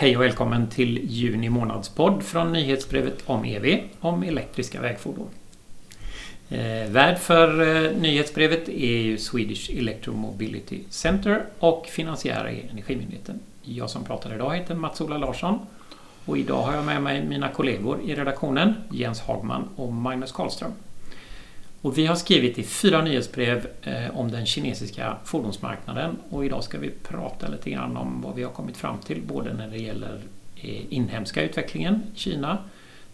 Hej och välkommen till juni månadspodd från nyhetsbrevet om EV, om elektriska vägfordon. Eh, värd för eh, nyhetsbrevet är ju Swedish Electromobility Center och finansiär är Energimyndigheten. Jag som pratar idag heter Mats-Ola Larsson och idag har jag med mig mina kollegor i redaktionen Jens Hagman och Magnus Karlström. Och vi har skrivit i fyra nyhetsbrev eh, om den kinesiska fordonsmarknaden och idag ska vi prata lite grann om vad vi har kommit fram till både när det gäller eh, inhemska utvecklingen i Kina,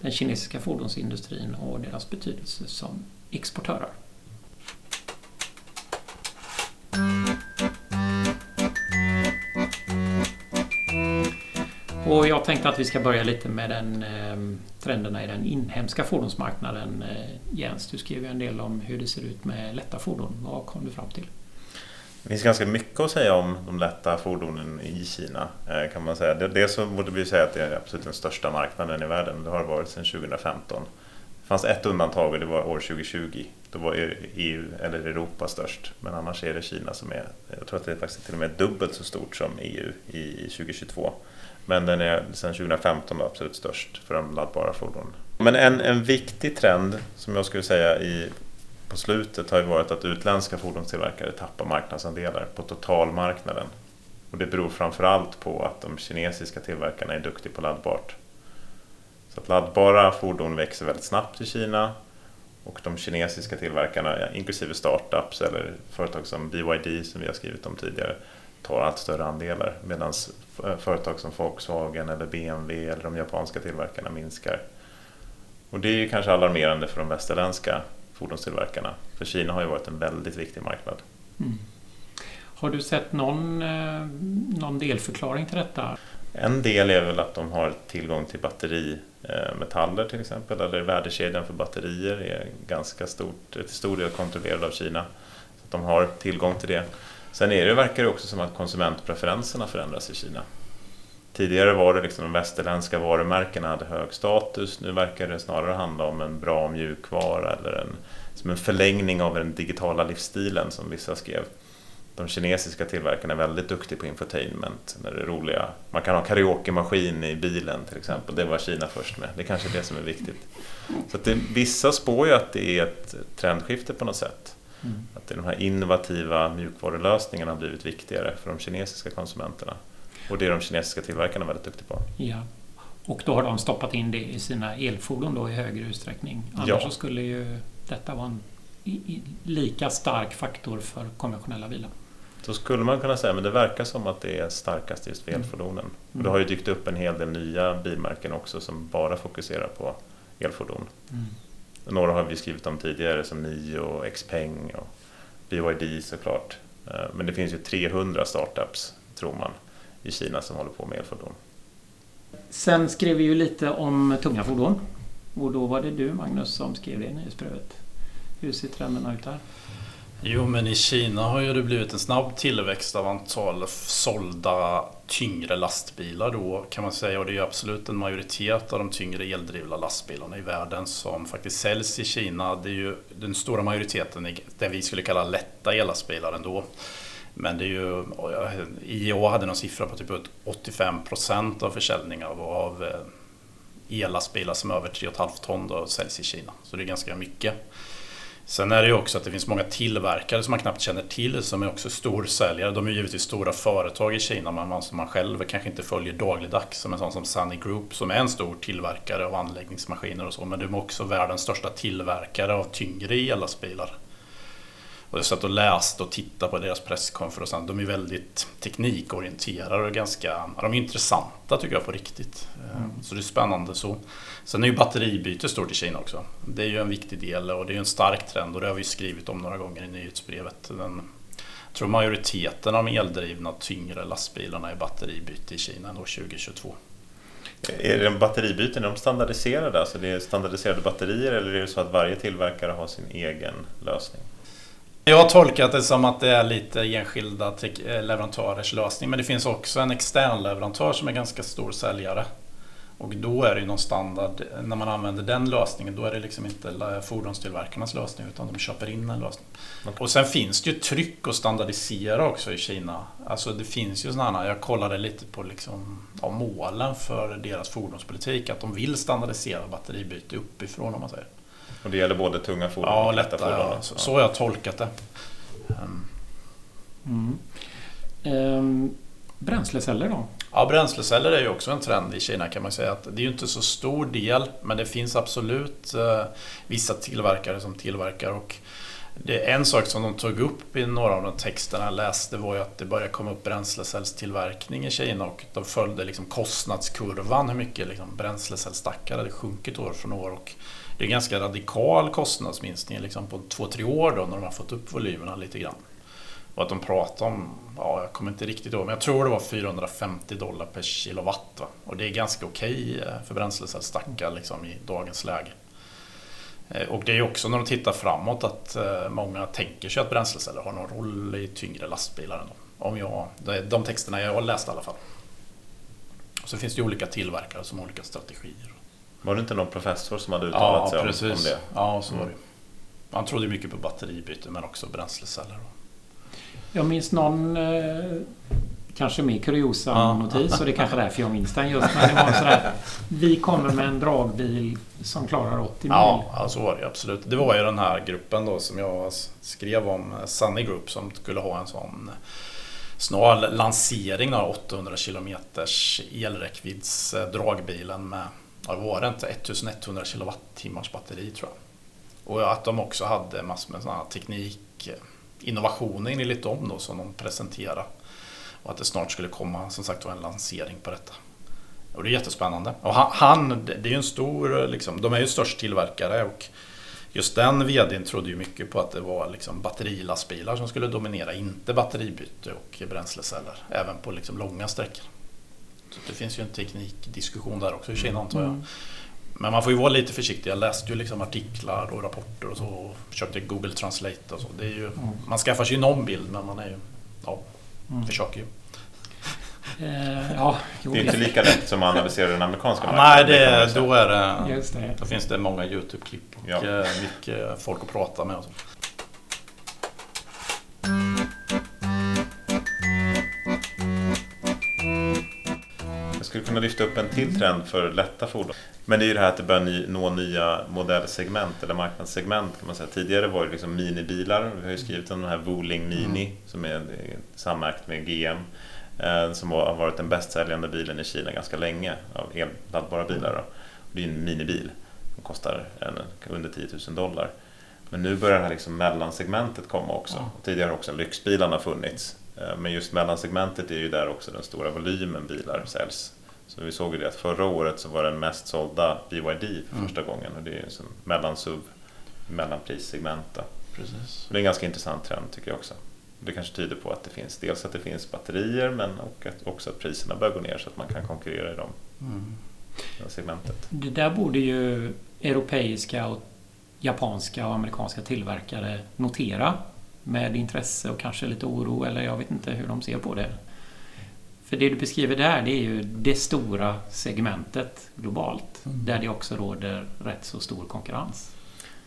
den kinesiska fordonsindustrin och deras betydelse som exportörer. Och jag tänkte att vi ska börja lite med den, eh, trenderna i den inhemska fordonsmarknaden. Eh, Jens, du skrev ju en del om hur det ser ut med lätta fordon. Vad kom du fram till? Det finns ganska mycket att säga om de lätta fordonen i Kina eh, kan man säga. Dels så borde vi säga att det är absolut den största marknaden i världen. Det har varit sedan 2015. Det fanns ett undantag och det var år 2020. Då var EU eller Europa störst. Men annars är det Kina som är, jag tror att det är faktiskt till och med dubbelt så stort som EU i 2022. Men den är sedan 2015 absolut störst för de laddbara fordonen. Men en, en viktig trend som jag skulle säga i, på slutet har ju varit att utländska fordonstillverkare tappar marknadsandelar på totalmarknaden. Och det beror framförallt på att de kinesiska tillverkarna är duktiga på laddbart. Så att laddbara fordon växer väldigt snabbt i Kina och de kinesiska tillverkarna, inklusive startups eller företag som BYD som vi har skrivit om tidigare, tar allt större andelar medan företag som Volkswagen eller BMW eller de japanska tillverkarna minskar. Och det är ju kanske alarmerande för de västerländska fordonstillverkarna för Kina har ju varit en väldigt viktig marknad. Mm. Har du sett någon, eh, någon delförklaring till detta? En del är väl att de har tillgång till batterimetaller till exempel, eller värdekedjan för batterier är ganska stort, till stor del kontrollerad av Kina. Så att de har tillgång till det. Sen är det, verkar det också som att konsumentpreferenserna förändras i Kina. Tidigare var det liksom de västerländska varumärkena hade hög status. Nu verkar det snarare handla om en bra mjukvara eller en, som en förlängning av den digitala livsstilen som vissa skrev. De kinesiska tillverkarna är väldigt duktiga på infotainment. När det är roliga. Man kan ha karaokemaskin i bilen till exempel. Det var Kina först med. Det är kanske är det som är viktigt. Så att det, vissa spår ju att det är ett trendskifte på något sätt. Mm. Att de här innovativa mjukvarulösningarna har blivit viktigare för de kinesiska konsumenterna. Och det är de kinesiska tillverkarna väldigt duktiga på. Ja. Och då har de stoppat in det i sina elfordon då i högre utsträckning. Annars ja. så skulle ju detta vara en lika stark faktor för konventionella bilar. Så skulle man kunna säga, men det verkar som att det är starkast just för mm. elfordonen. Mm. Och det har ju dykt upp en hel del nya bilmärken också som bara fokuserar på elfordon. Mm. Några har vi skrivit om tidigare som Nio, Xpeng och BYD såklart. Eh, men det finns ju 300 startups, tror man, i Kina som håller på med elfordon. Sen skrev vi ju lite om tunga fordon. Och då var det du Magnus som skrev det i nyhetsbrevet. Hur ser trenderna ut där? Jo, men i Kina har ju det blivit en snabb tillväxt av antal sålda tyngre lastbilar då kan man säga. Och det är absolut en majoritet av de tyngre eldrivna lastbilarna i världen som faktiskt säljs i Kina. Det är ju den stora majoriteten i det vi skulle kalla lätta ellastbilar ändå. Men det är ju, IEA hade någon siffra på typ 85 procent av försäljningen av, av eh, ellastbilar som är över 3,5 ton då säljs i Kina. Så det är ganska mycket. Sen är det ju också att det finns många tillverkare som man knappt känner till som är också storsäljare. De är givetvis stora företag i Kina men som man själv kanske inte följer dagligdags. Som en sån som Sunny Group som är en stor tillverkare av anläggningsmaskiner och så. Men de är också världens största tillverkare av tyngre ellastbilar. Och jag satt och läste och tittade på deras presskonferens. De är väldigt teknikorienterade och ganska de är intressanta tycker jag på riktigt. Mm. Så det är spännande så. Sen är ju batteribyte stort i Kina också. Det är ju en viktig del och det är en stark trend och det har vi skrivit om några gånger i nyhetsbrevet. Den, jag tror majoriteten av de eldrivna tyngre lastbilarna är batteribyte i Kina år 2022. Är det batteribyten, är de standardiserade? Alltså det är standardiserade batterier eller är det så att varje tillverkare har sin egen lösning? Jag har tolkat det som att det är lite enskilda leverantörers lösning men det finns också en extern leverantör som är ganska stor säljare Och då är det ju någon standard, när man använder den lösningen, då är det liksom inte fordonstillverkarnas lösning utan de köper in en lösning. Okay. Och sen finns det ju tryck att standardisera också i Kina. Alltså det finns ju sådana, jag kollade lite på liksom, ja, målen för deras fordonspolitik, att de vill standardisera batteribyte uppifrån om man säger. Och det gäller både tunga fordon ja, och lätta fordon? Ja, så, så har jag tolkat det. Mm. Um, bränsleceller då? Ja, bränsleceller är ju också en trend i Kina kan man säga. Att det är ju inte så stor del, men det finns absolut eh, vissa tillverkare som tillverkar. Och det är en sak som de tog upp i några av de texterna jag läste var ju att det började komma upp bränslecellstillverkning i Kina och de följde liksom kostnadskurvan, hur mycket liksom bränslecellsstackar hade sjunkit år från år. Och det är en ganska radikal kostnadsminskning liksom på två, tre år då när de har fått upp volymerna lite grann. Och att de pratar om, ja jag kommer inte riktigt ihåg, men jag tror det var 450 dollar per kilowatt. Va? Och det är ganska okej okay för bränslecellstackar liksom, i dagens läge. Eh, och det är också när de tittar framåt att eh, många tänker sig att bränsleceller har någon roll i tyngre lastbilar. Ändå. Om jag, de texterna jag har läst i alla fall. Och så finns det ju olika tillverkare som har olika strategier. Var det inte någon professor som hade uttalat ja, sig om, om det? Ja, så var det. Han trodde mycket på batteribyte men också bränsleceller. Jag minns någon eh, kanske mer kuriosa ja. notis och det är kanske därför jag minns den just. Men det var sådär, vi kommer med en dragbil som klarar 80 mil. Ja, så var det absolut. Det var ju den här gruppen då som jag skrev om, Sunny Group, som skulle ha en sån snar lansering av 800 km elräckvidds eh, dragbilen med, ja, var det inte 1100 kilowattimmars batteri tror jag. Och att de också hade massor med sådana teknik eh, innovationer enligt dem då som de presenterade. Och att det snart skulle komma som sagt en lansering på detta. Och det är jättespännande. Och han, det är ju en stor, eh, liksom, de är ju störst tillverkare och just den vdn trodde ju mycket på att det var liksom batterilastbilar som skulle dominera, inte batteribyte och bränsleceller, även på liksom långa sträckor. Det finns ju en teknikdiskussion där också i Kina antar jag. Mm. Men man får ju vara lite försiktig. Jag läste ju liksom artiklar och rapporter och så och försökte Google Translate och så. Det är ju, mm. Man skaffar sig någon bild men man är ju, ja, mm. försöker ju. Eh, ja, det är inte lika lätt som att analysera den amerikanska marknaden. Nej, det, då, är det, Just det. då finns det många YouTube-klipp och ja. Eh, mycket folk att prata med. Och så. Skulle kunna lyfta upp en till trend för lätta fordon. Men det är ju det här att det börjar nå nya modellsegment eller marknadssegment kan man säga. Tidigare var det liksom minibilar. Vi har ju skrivit om den här Wuling Mini mm. som är sammärkt med GM. Eh, som har varit den bäst säljande bilen i Kina ganska länge av elladdbara bilar. Då. Det är ju en minibil som kostar under 10 000 dollar. Men nu börjar det här liksom mellansegmentet komma också. Och tidigare har också lyxbilarna funnits. Eh, men just mellansegmentet är ju där också den stora volymen bilar säljs. Så vi såg ju det att förra året så var den mest sålda BYD för mm. första gången och det är ju en mellansuv, mellanprissegment. Precis. Det är en ganska intressant trend tycker jag också. Det kanske tyder på att det finns dels att det finns batterier men också att priserna börjar gå ner så att man kan konkurrera i dem. Mm. Det segmentet. Det där borde ju europeiska, och japanska och amerikanska tillverkare notera med intresse och kanske lite oro eller jag vet inte hur de ser på det. För det du beskriver där det är ju det stora segmentet globalt. Mm. Där det också råder rätt så stor konkurrens.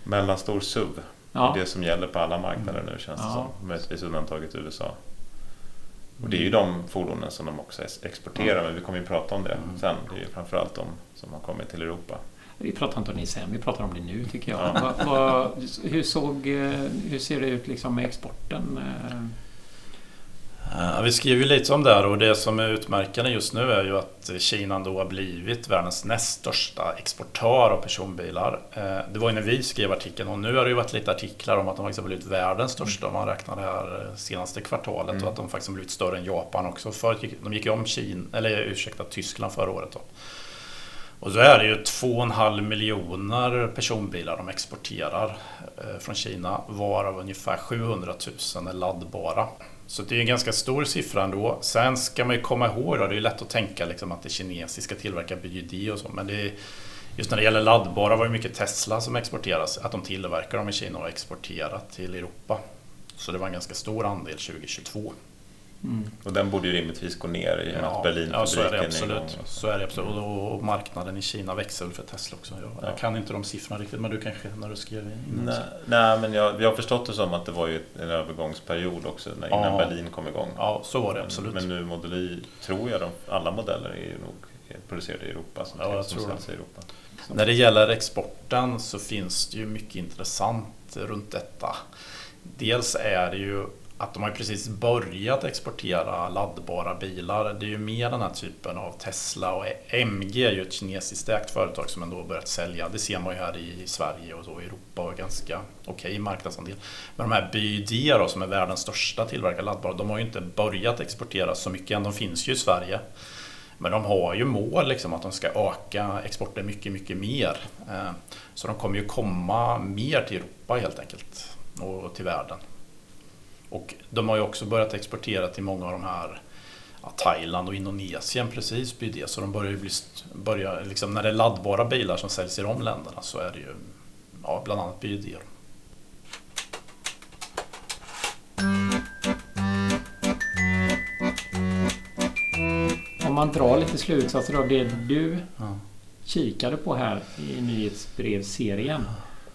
Mellanstor SUV. Ja. Det som gäller på alla marknader nu känns det ja. som. Möjligtvis undantaget USA. Och det är ju de fordonen som de också exporterar, men vi kommer ju prata om det mm. sen. Det är ju framförallt de som har kommit till Europa. Vi pratar inte om det sen, vi pratar om det nu tycker jag. Ja. Va, va, hur, såg, eh, hur ser det ut liksom med exporten? Eh, Ja, vi skriver ju lite om det här och det som är utmärkande just nu är ju att Kina då har blivit världens näst största exportör av personbilar. Eh, det var ju när vi skrev artikeln och nu har det ju varit lite artiklar om att de faktiskt har blivit världens största om man räknar det här senaste kvartalet mm. och att de faktiskt har blivit större än Japan också. Gick, de gick ju om Kina, eller ursäkta, Tyskland förra året. Då. Och så är det ju 2,5 miljoner personbilar de exporterar eh, från Kina varav ungefär 700 000 är laddbara. Så det är en ganska stor siffra ändå. Sen ska man ju komma ihåg, då, det är lätt att tänka liksom att det kinesiska tillverkar BYD och så, men det är, just när det gäller laddbara var det mycket Tesla som exporteras, att de tillverkar dem i Kina och exporterar till Europa. Så det var en ganska stor andel 2022. Mm. Och den borde ju rimligtvis gå ner i och med ja, att Berlin ja, så är det absolut. Så är det absolut. Och marknaden i Kina växer väl för Tesla också. Jag, ja. jag, kan inte de siffrorna riktigt, men du kanske när du skrev in nej, nej, men jag, jag har förstått det som att det var ju en övergångsperiod också när, innan ja. Berlin kom igång. Ja, så var det absolut. Men, men nu Model Y, tror jag, de, alla modeller är ju nog producerade i Europa. Som ja, jag tror det. I Europa. När det gäller exporten så finns det ju mycket intressant runt detta. Dels är det ju att de har precis börjat exportera laddbara bilar. Det är ju mer den här typen av Tesla och MG är ju ett kinesiskt ägt företag som ändå börjat sälja. Det ser man ju här i Sverige och så i Europa och ganska okej okay marknadsandel. Men de här BYD då, som är världens största tillverkare laddbara, de har ju inte börjat exportera så mycket än. De finns ju i Sverige. Men de har ju mål liksom att de ska öka exporten mycket, mycket mer. Eh, så de kommer ju komma mer till Europa helt enkelt och till världen. Och de har ju också börjat exportera till många av de här ja, Thailand och Indonesien precis blir det. Så de börjar ju bli, börjar, liksom, när det är laddbara bilar som säljs i de länderna så är det ju ja, bland annat blir det. Om man drar lite slutsatser av det du ja. kikade på här i nyhetsbrevserien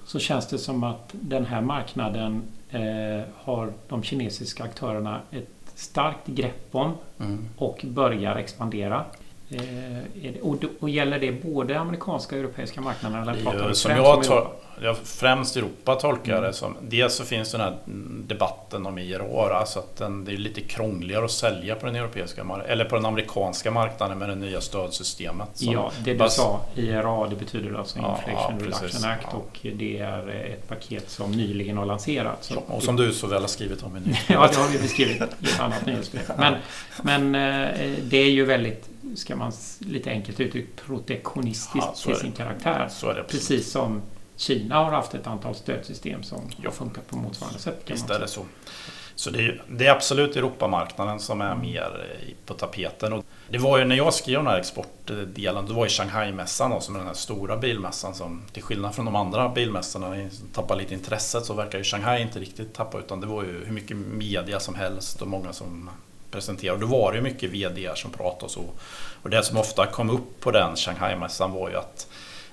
så känns det som att den här marknaden har de kinesiska aktörerna ett starkt grepp om mm. och börjar expandera. Eh, och, och, gäller det både amerikanska och europeiska marknaden? Eller pratar som jag tar, ja, främst Europa tolkar jag mm. det som. Dels så finns den här debatten om IRA, alltså att den, det är lite krångligare att sälja på den europeiska eller på den amerikanska marknaden med det nya stödsystemet. Ja, det du sa, IRA det betyder alltså Inflation ja, Reduction Act ja. och det är ett paket som nyligen har lanserats. och som du så väl har skrivit om i nyhetsbrevet. ja, det har vi beskrivit i ett annat nyhetsbrev. Men, men eh, det är ju väldigt ska man lite enkelt uttryckt protektionistiskt ja, till sin karaktär. Precis som Kina har haft ett antal stödsystem som ja. har funkat på motsvarande sätt. Visst är det så. Så det är, det är absolut Europamarknaden som är mer på tapeten. Och det var ju när jag skrev den här exportdelen, då var ju Shanghai-mässan som är den här stora bilmässan som till skillnad från de andra bilmässorna tappar lite intresset så verkar ju Shanghai inte riktigt tappa utan det var ju hur mycket media som helst och många som presenterade. Och då var det ju mycket VD som pratade och så. Och det som ofta kom upp på den Shanghai-mässan var ju att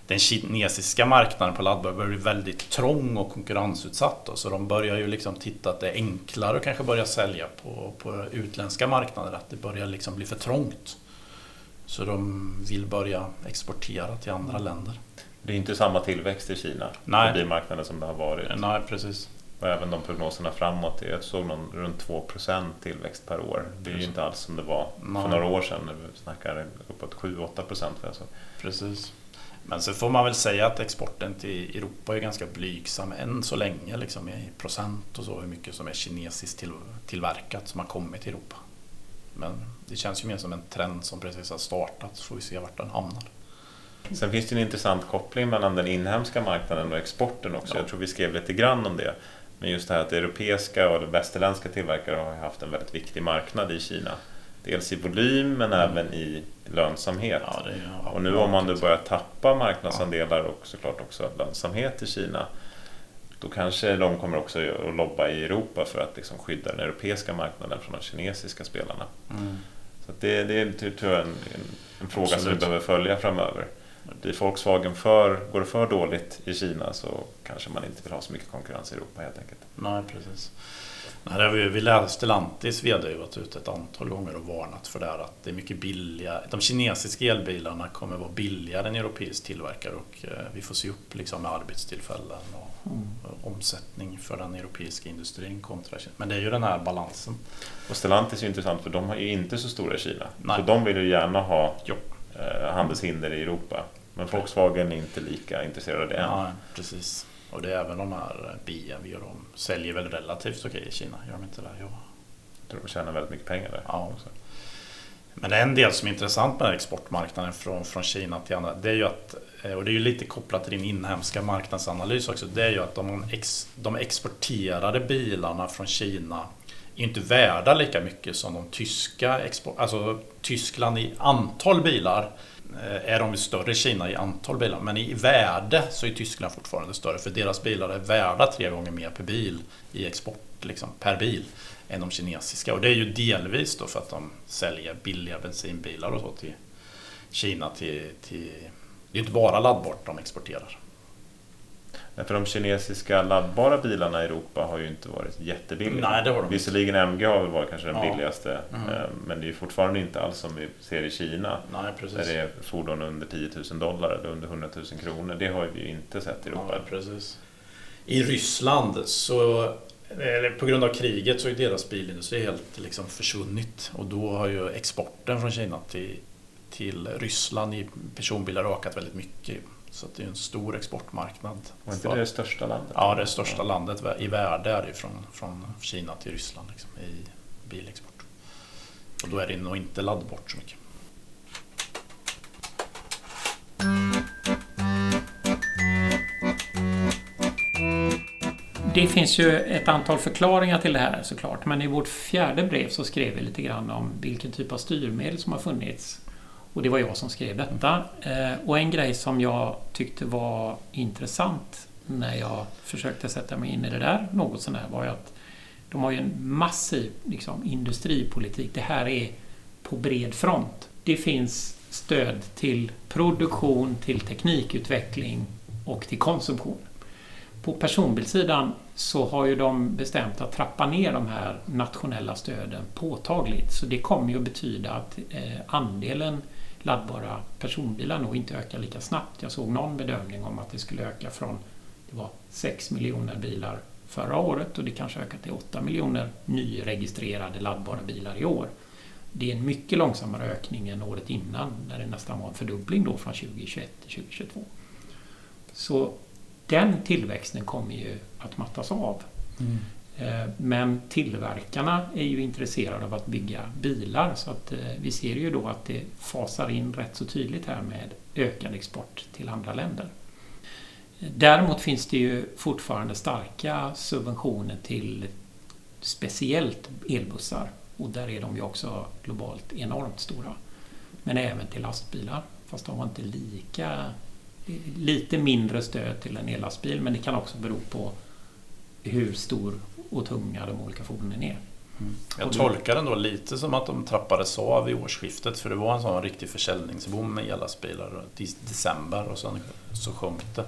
den kinesiska marknaden på laddbar börjar bli väldigt trång och konkurrensutsatt. Då, så de börjar ju liksom titta att det är enklare att kanske börja sälja på, på utländska marknader. Att det börjar liksom bli för trångt. Så de vill börja exportera till andra länder. Det är inte samma tillväxt i Kina Nej. på bilmarknaden som det har varit. Nej, precis. Och även de prognoserna framåt, jag såg någon runt 2% tillväxt per år. Det är ju inte alls som det var för några år sedan när vi snackar uppåt 7-8 procent. Precis. Men så får man väl säga att exporten till Europa är ganska blygsam än så länge liksom i procent och så hur mycket som är kinesiskt till, tillverkat som har kommit till Europa. Men det känns ju mer som en trend som precis har startat så får vi se vart den hamnar. Sen finns det en intressant koppling mellan den inhemska marknaden och exporten också. Ja. Jag tror vi skrev lite grann om det. Men just det här att europeiska och västerländska tillverkare har haft en väldigt viktig marknad i Kina. Dels i volym men mm. även i lönsamhet. Ja, är, och nu om man då börjar tappa marknadsandelar och såklart också lönsamhet i Kina då kanske de kommer också att lobba i Europa för att liksom skydda den europeiska marknaden från de kinesiska spelarna. Mm. Så det, det tror jag är en, en, en fråga Absolut. som vi behöver följa framöver. Blir Volkswagen för, går det för dåligt i Kina så kanske man inte vill ha så mycket konkurrens i Europa helt enkelt. Nej, precis. Nej, vi, vi läste Stellantis VD har varit ute ett antal gånger och varnat för det här att det är mycket billiga. De kinesiska elbilarna kommer vara billigare än europeisk tillverkare och eh, vi får se upp liksom med arbetstillfällen och mm. omsättning för den europeiska industrin kontra Kina. Men det är ju den här balansen. Och Stellantis är intressant för de är inte så stora i Kina. Nej. Så de vill ju gärna ha jo. Eh, handelshinder i Europa. Men Volkswagen är inte lika intresserade än. Ja, precis. Och det är även de här BMW och de säljer väl relativt okej i Kina, gör de inte det? Jag tror de tjänar väldigt mycket pengar där. Ja. Men en del som är intressant med exportmarknaden från, från Kina till andra, det är ju att, eh, och det är ju lite kopplat till din inhemska marknadsanalys också, det är ju att de, ex, de exporterade bilarna från Kina är inte värda lika mycket som de tyska export, alltså Tyskland i antal bilar Eh, Eh, är de större i Kina i antal bilar. Men i värde så är Tyskland fortfarande större för deras bilar är värda tre gånger mer per bil i export liksom, per bil än de kinesiska. Och det är ju delvis då för att de säljer billiga bensinbilar och så till Kina. Till, till, det är ju inte bara laddbart de exporterar. För de kinesiska laddbara bilarna i Europa har ju inte varit jättebilliga. Nej, det har de Visserligen MG har väl varit kanske den Ja. billigaste, Mm. men det är fortfarande inte alls som vi ser i Kina. Nej, Där precis. det är fordon under 10 000 dollar eller under 100 000 kronor. Det har vi ju inte sett i Europa. Ja, precis. I Ryssland så på grund av kriget så är deras bilindustri helt liksom försvunnit och då har ju exporten från Kina till, till Ryssland i personbilar ökat väldigt mycket. Så att det är en stor exportmarknad. Var inte det det största landet? Ja, det största landet i världen är det från, från Kina till Ryssland liksom, i bilexport. Och då är det nog inte laddbart så mycket. Det finns ju ett antal förklaringar till det här såklart, men i vårt fjärde brev så skrev vi lite grann om vilken typ av styrmedel som har funnits. Och det var jag som skrev detta. Eh, och en grej som jag tyckte var intressant när jag försökte sätta mig in i det där något sånär var ju att de har ju en massiv liksom, industripolitik. Det här är på bred front. Det finns stöd till produktion, till teknikutveckling och till konsumtion. På personbilsidan så har ju de bestämt att trappa ner de här nationella stöden påtagligt. Så det kommer ju att betyda att eh, andelen laddbara personbilar nog inte ökar lika snabbt. Jag såg någon bedömning om att det skulle öka från det var 6 miljoner bilar förra året och det kanske ökar till 8 miljoner nyregistrerade laddbara bilar i år. Det är en mycket långsammare ökning än året innan när det nästan var en fördubbling då från 2021 till 2022. Så den tillväxten kommer ju att mattas av. Mm. Eh, men tillverkarna är ju intresserade av att bygga bilar så att eh, vi ser ju då att det fasar in rätt så tydligt här med ökad export till andra länder. Däremot finns det ju fortfarande starka subventioner till speciellt elbussar och där är de ju också globalt enormt stora. Men även till lastbilar, fast de har inte lika lite mindre stöd till en ellastbil men det kan också bero på hur stor och tunga de olika fordonen är. Jag Och du- tolkar den då lite som att de trappades av i årsskiftet för det var en sån riktig försäljningsboom med ellastbilar i december och sen så sjönk det.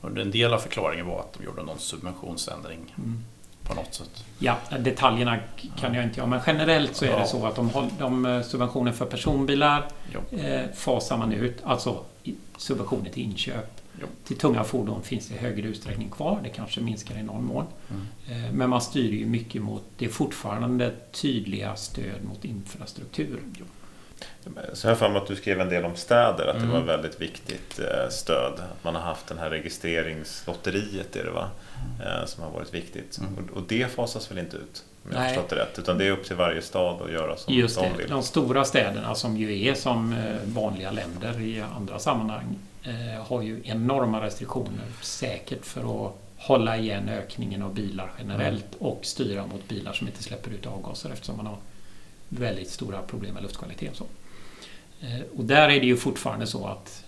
Och en del av förklaringen var att de gjorde någon subventionsändring Mm. på något sätt. Ja, detaljerna kan jag inte jag men generellt så är Ja. det så att de, de eh, subventioner för personbilar eh, fasar man ut, alltså subventioner till inköp. Till tunga fordon finns det i högre utsträckning kvar, det kanske minskar i någon mån. Mm. Eh, Men man styr ju mycket mot, det är fortfarande tydliga stöd mot infrastruktur. Så jag har för att du skrev en del om städer, att det Mm. var väldigt viktigt eh, stöd. Att man har haft det här registreringslotteriet, är det va? Eh, Som har varit viktigt. Mm. Och, det fasas väl inte ut? Om jag Nej. förstått det rätt. Utan det är upp till varje stad att göra som Just de det, vill. de stora städerna som ju är som vanliga länder i andra sammanhang har ju enorma restriktioner säkert för att hålla igen ökningen av bilar generellt och styra mot bilar som inte släpper ut avgaser eftersom man har väldigt stora problem med luftkvalitet och. Eh, Och där är det ju fortfarande så att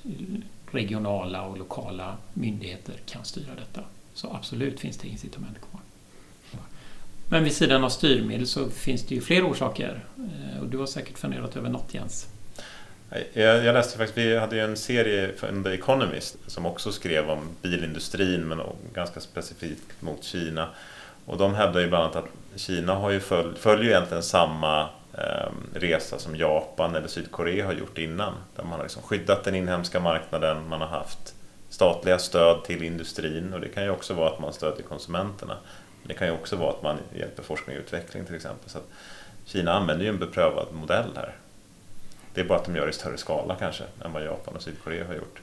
regionala och lokala myndigheter kan styra detta. Så absolut finns det incitament kvar. Men vid sidan av styrmedel så finns det ju fler orsaker. Eh, Och du har säkert funderat över något Jens? Jag, jag läste faktiskt, vi hade ju en serie från The Economist som också skrev om bilindustrin men ganska specifikt mot Kina. Och de hävdar ju bland annat att Kina har ju följ, följer ju egentligen samma eh, resa som Japan eller Sydkorea har gjort innan. Där man har liksom skyddat den inhemska marknaden, man har haft statliga stöd till industrin och det kan ju också vara att man stödjer konsumenterna. Men det kan ju också vara att man hjälper forskning och utveckling till exempel. Så att Kina använder ju en beprövad modell här. Det är bara att de gör det i större skala kanske än vad Japan och Sydkorea har gjort.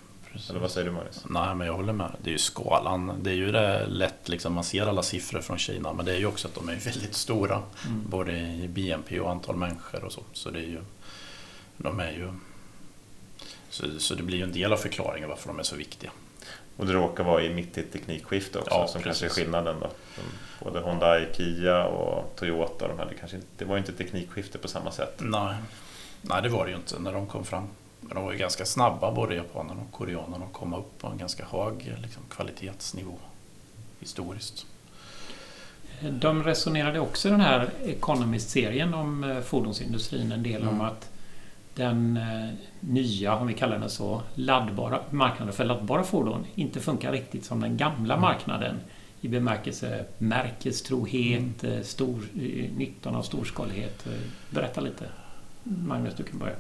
Eller vad säger du Magnus? Nej, men jag håller med. Det är ju skalan. Det är ju det lätt, liksom, man ser alla siffror från Kina, men det är ju också att de är väldigt stora. Mm. Både i BNP och antal människor och så. Så det är ju... De är ju... Så, så det blir ju en del av förklaringen varför de är så viktiga. Och det råkar vara i mitt i ett teknikskifte också Ja, som precis. kanske är skillnaden då. De- Både Hyundai, Kia och Toyota, de hade kanske inte, det var ju inte ett teknikskifte på samma sätt. Nej. Nej, det var det ju inte när de kom fram. Men de var ju ganska snabba, både japanerna och koreanerna, att komma upp på en ganska hög liksom, kvalitetsnivå historiskt. De resonerade också i den här Economist-serien om eh, fordonsindustrin en del mm. om att den eh, nya, om vi kallar den så, laddbara, marknaden för laddbara fordon inte funkar riktigt som den gamla mm. marknaden i bemärkelse märkestrohet, mm. stor, nyttan av storskalighet. Berätta lite. Magnus, du kan börja.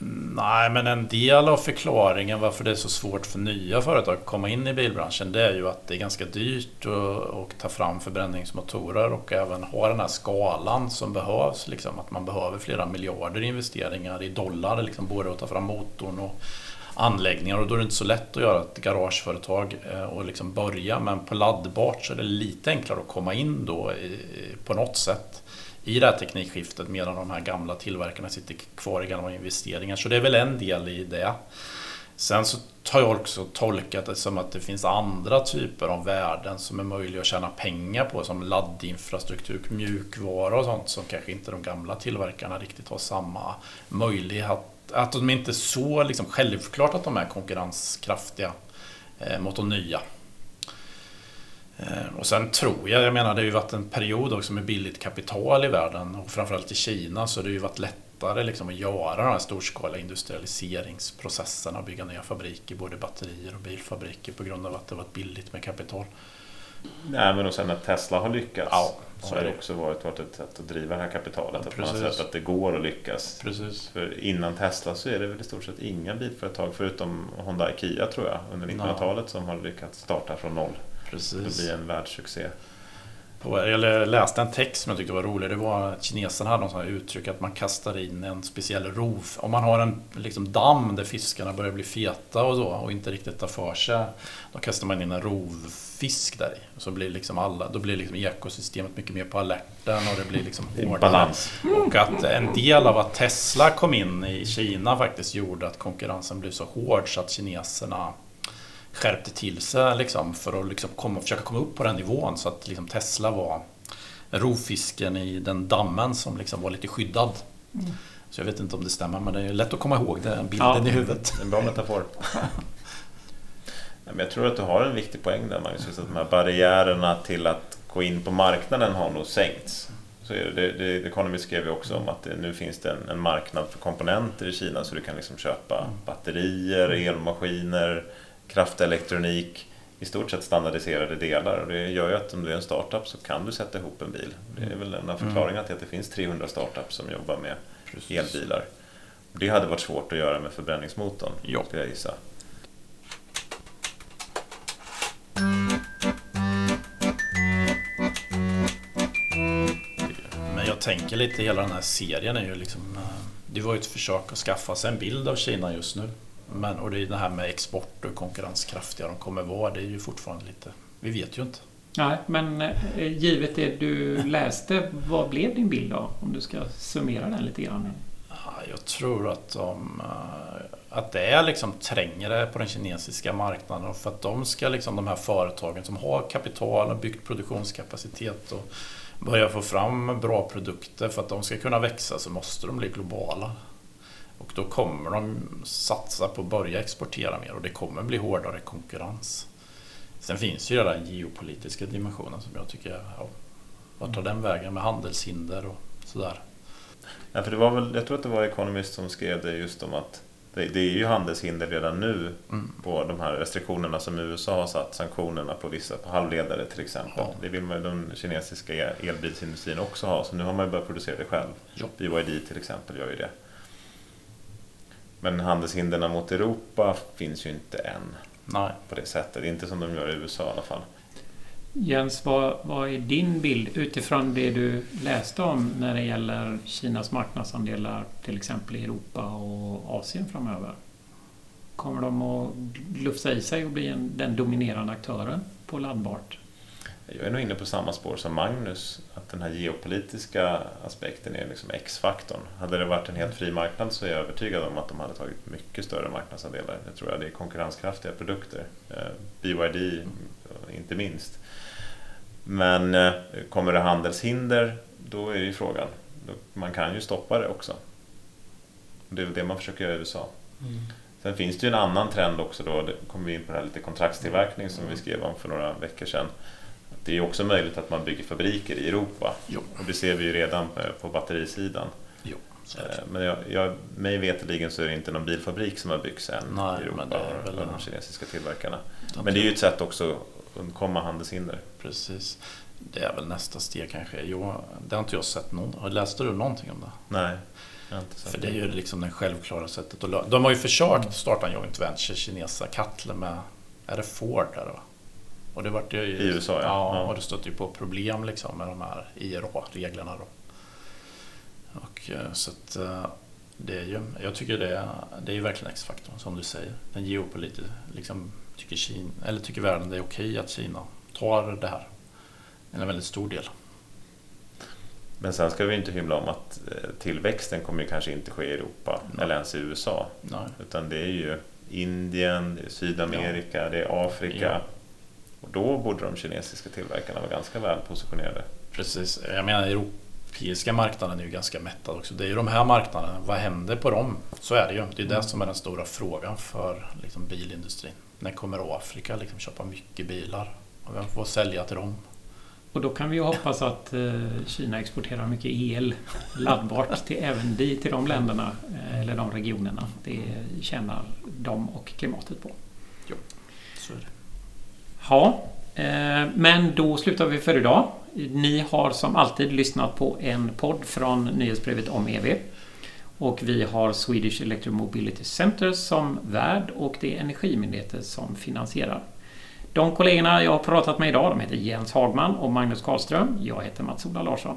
Mm, nej, men en del av förklaringen varför det är så svårt för nya företag att komma in i bilbranschen det är ju att det är ganska dyrt att ta fram förbränningsmotorer och även ha den här skalan som behövs. Liksom, att man behöver flera miljarder investeringar i dollar, liksom, både att ta fram motorn och anläggningar och då är det inte så lätt att göra ett garageföretag eh, och liksom börja men på laddbart så är det lite enklare att komma in då på något sätt i det här teknikskiftet medan de här gamla tillverkarna sitter kvar i gamla investeringar. Så det är väl en del i det. Sen så har jag också tolkat det som att det finns andra typer av värden som är möjliga att tjäna pengar på som laddinfrastruktur, mjukvara och sånt som kanske inte de gamla tillverkarna riktigt har samma möjlighet. Att de inte är så liksom självklart att de är konkurrenskraftiga eh, mot de nya. Eh, och sen tror jag, jag menar det har ju varit en period också med billigt kapital i världen och framförallt i Kina så det har ju varit lättare liksom att göra de här storskaliga industrialiseringsprocesserna, bygga nya fabriker, både batterier och bilfabriker på grund av att det varit billigt med kapital. Nej, men och sen att Tesla har lyckats ja, så har det också varit, varit ett sätt att driva det här kapitalet. Ja, att man har sett att det går att lyckas. Precis. För innan Tesla så är det väl i stort sett inga bilföretag förutom Honda Kia tror jag under 1900-talet som har lyckats starta från noll. Precis. Det blir en världssuccé. Jag läste en text som jag tyckte var rolig. Det var att kineserna hade något uttryck att man kastar in en speciell rov. Om man har en liksom, damm där fiskarna börjar bli feta och så och inte riktigt tar för sig. Då kastar man in en rovfisk där i. Så blir liksom alla, då blir liksom ekosystemet mycket mer på alerten och det blir liksom hårdare. Balans. Och att en del av att Tesla kom in i Kina faktiskt gjorde att konkurrensen blev så hård så att kineserna skärpte till sig liksom, för att liksom komma, försöka komma upp på den nivån så att liksom, Tesla var rovfisken i den dammen som liksom var lite skyddad. Mm. Så jag vet inte om det stämmer men det är lätt att komma ihåg den bilden ja, i huvudet. En bra metafor. jag tror att du har en viktig poäng där Magnus, att de här barriärerna till att gå in på marknaden har nog sänkts. Så är det, det, Economist skrev ju också om att det, nu finns det en, en, marknad för komponenter i Kina så du kan liksom köpa mm. batterier, elmaskiner, kraftelektronik, i stort sett standardiserade delar. Och det gör ju att om du är en startup så kan du sätta ihop en bil. Det är väl en av förklaringarna mm. till att det finns 300 startups som jobbar med Precis. elbilar. Det hade varit svårt att göra med förbränningsmotorn, ja. skulle jag gissa. Men jag tänker lite, hela den här serien är ju liksom... Eh, det var ju ett försök att skaffa sig en bild av Kina just nu. Men, och det är det här med export och konkurrenskraftiga de kommer vara, det är ju fortfarande lite... Vi vet ju inte. Nej, men eh, givet det du läste, vad blev din bild då? Om du ska summera den lite grann. Jag tror att, de, eh, att det är liksom trängre på den kinesiska marknaden och för att de ska, liksom, de här företagen som har kapital och byggt produktionskapacitet och börja få fram bra produkter för att de ska kunna växa så måste de bli globala. Och då kommer de satsa på att börja exportera mer och det kommer bli hårdare konkurrens. Sen finns ju den geopolitiska dimensionen som jag tycker, ja, vart tar den vägen med handelshinder och sådär? Ja, för det var väl, jag tror att det var Economist som skrev det just om att det, det är ju handelshinder redan nu mm. på de här restriktionerna som USA har satt, sanktionerna på vissa på halvledare till exempel. Ja. Det vill man ju den kinesiska elbilsindustrin också ha, så nu har man ju börjat producera det själv. Ja. BYD till exempel gör ju det. Men handelshindren mot Europa finns ju inte än. Nej. På det sättet. Inte som de gör i USA i alla fall. Jens, vad, vad är din bild utifrån det du läste om när det gäller Kinas marknadsandelar till exempel i Europa och Asien framöver? Kommer de att lufsa i sig och bli en, den dominerande aktören på laddbart? Jag är nog inne på samma spår som Magnus, att den här geopolitiska aspekten är liksom X-faktorn. Hade det varit en helt fri marknad så är jag övertygad om att de hade tagit mycket större marknadsandelar. Jag tror att det är konkurrenskraftiga produkter. Eh, BYD inte minst. Men eh, kommer det handelshinder, då är ju frågan. Man kan ju stoppa det också. Det är väl det man försöker göra i USA. Mm. Sen finns det ju en annan trend också då, det kommer vi in på det här lite kontraktstillverkning som vi skrev om för några veckor sedan det är också möjligt att man bygger fabriker i Europa. Jo. Och det ser vi ju redan på batterisidan. Jo. Eh, Men jag, jag, mig veterligen så är det inte någon bilfabrik som har byggts än Nej, i Europa av de kinesiska tillverkarna. De Men det är ju ett sätt också att undkomma handelshinder. Precis. Det är väl nästa steg kanske. Jo, det har inte jag sett någon. Läste du någonting om det? Nej, För det är ju liksom det självklara sättet att lösa. De har ju försökt starta en joint venture, kinesa Kattle med, är det Ford där då? Och det vart ju, I USA, ja. ja. Ja. och det stötte ju på problem liksom med de här IRA-reglerna då. Och eh, så att eh, det är ju, jag tycker det är, det är ju verkligen X-faktorn som du säger. Den geopolitiska, liksom tycker Kina, eller tycker världen det är okej att Kina tar det här. En väldigt stor del. Men sen ska vi inte hymla om att eh, tillväxten kommer ju kanske inte ske i Europa Nej. eller ens i USA. Nej. Utan det är ju Indien, det är Sydamerika, det är Afrika. Ja. Och då borde de kinesiska tillverkarna vara ganska väl positionerade. Precis, jag menar europeiska marknaden är ju ganska mättad också. Det är ju de här marknaderna, vad händer på dem? Så är det ju. Det är det som är den stora frågan för liksom, bilindustrin. När kommer Afrika liksom, köpa mycket bilar? Och vem får sälja till dem? Och då kan vi ju hoppas att eh, Kina exporterar mycket el laddbart till även dit, till de länderna eh, eller de regionerna. Det tjänar de och klimatet på. Så är det. Ja, eh, men då slutar vi för idag. Ni har som alltid lyssnat på en podd från nyhetsbrevet om EV. Och vi har Swedish Electromobility Center som värd och det är Energimyndigheten som finansierar. De kollegorna jag har pratat med idag de heter Jens Hagman och Magnus Karlström. Jag heter Mats-Ola Larsson.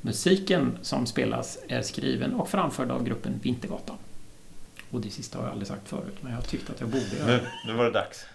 Musiken som spelas är skriven och framförd av gruppen Vintergatan. Och det sista har jag aldrig sagt förut, men jag tyckte att jag borde göra det. Nu, nu var det dags.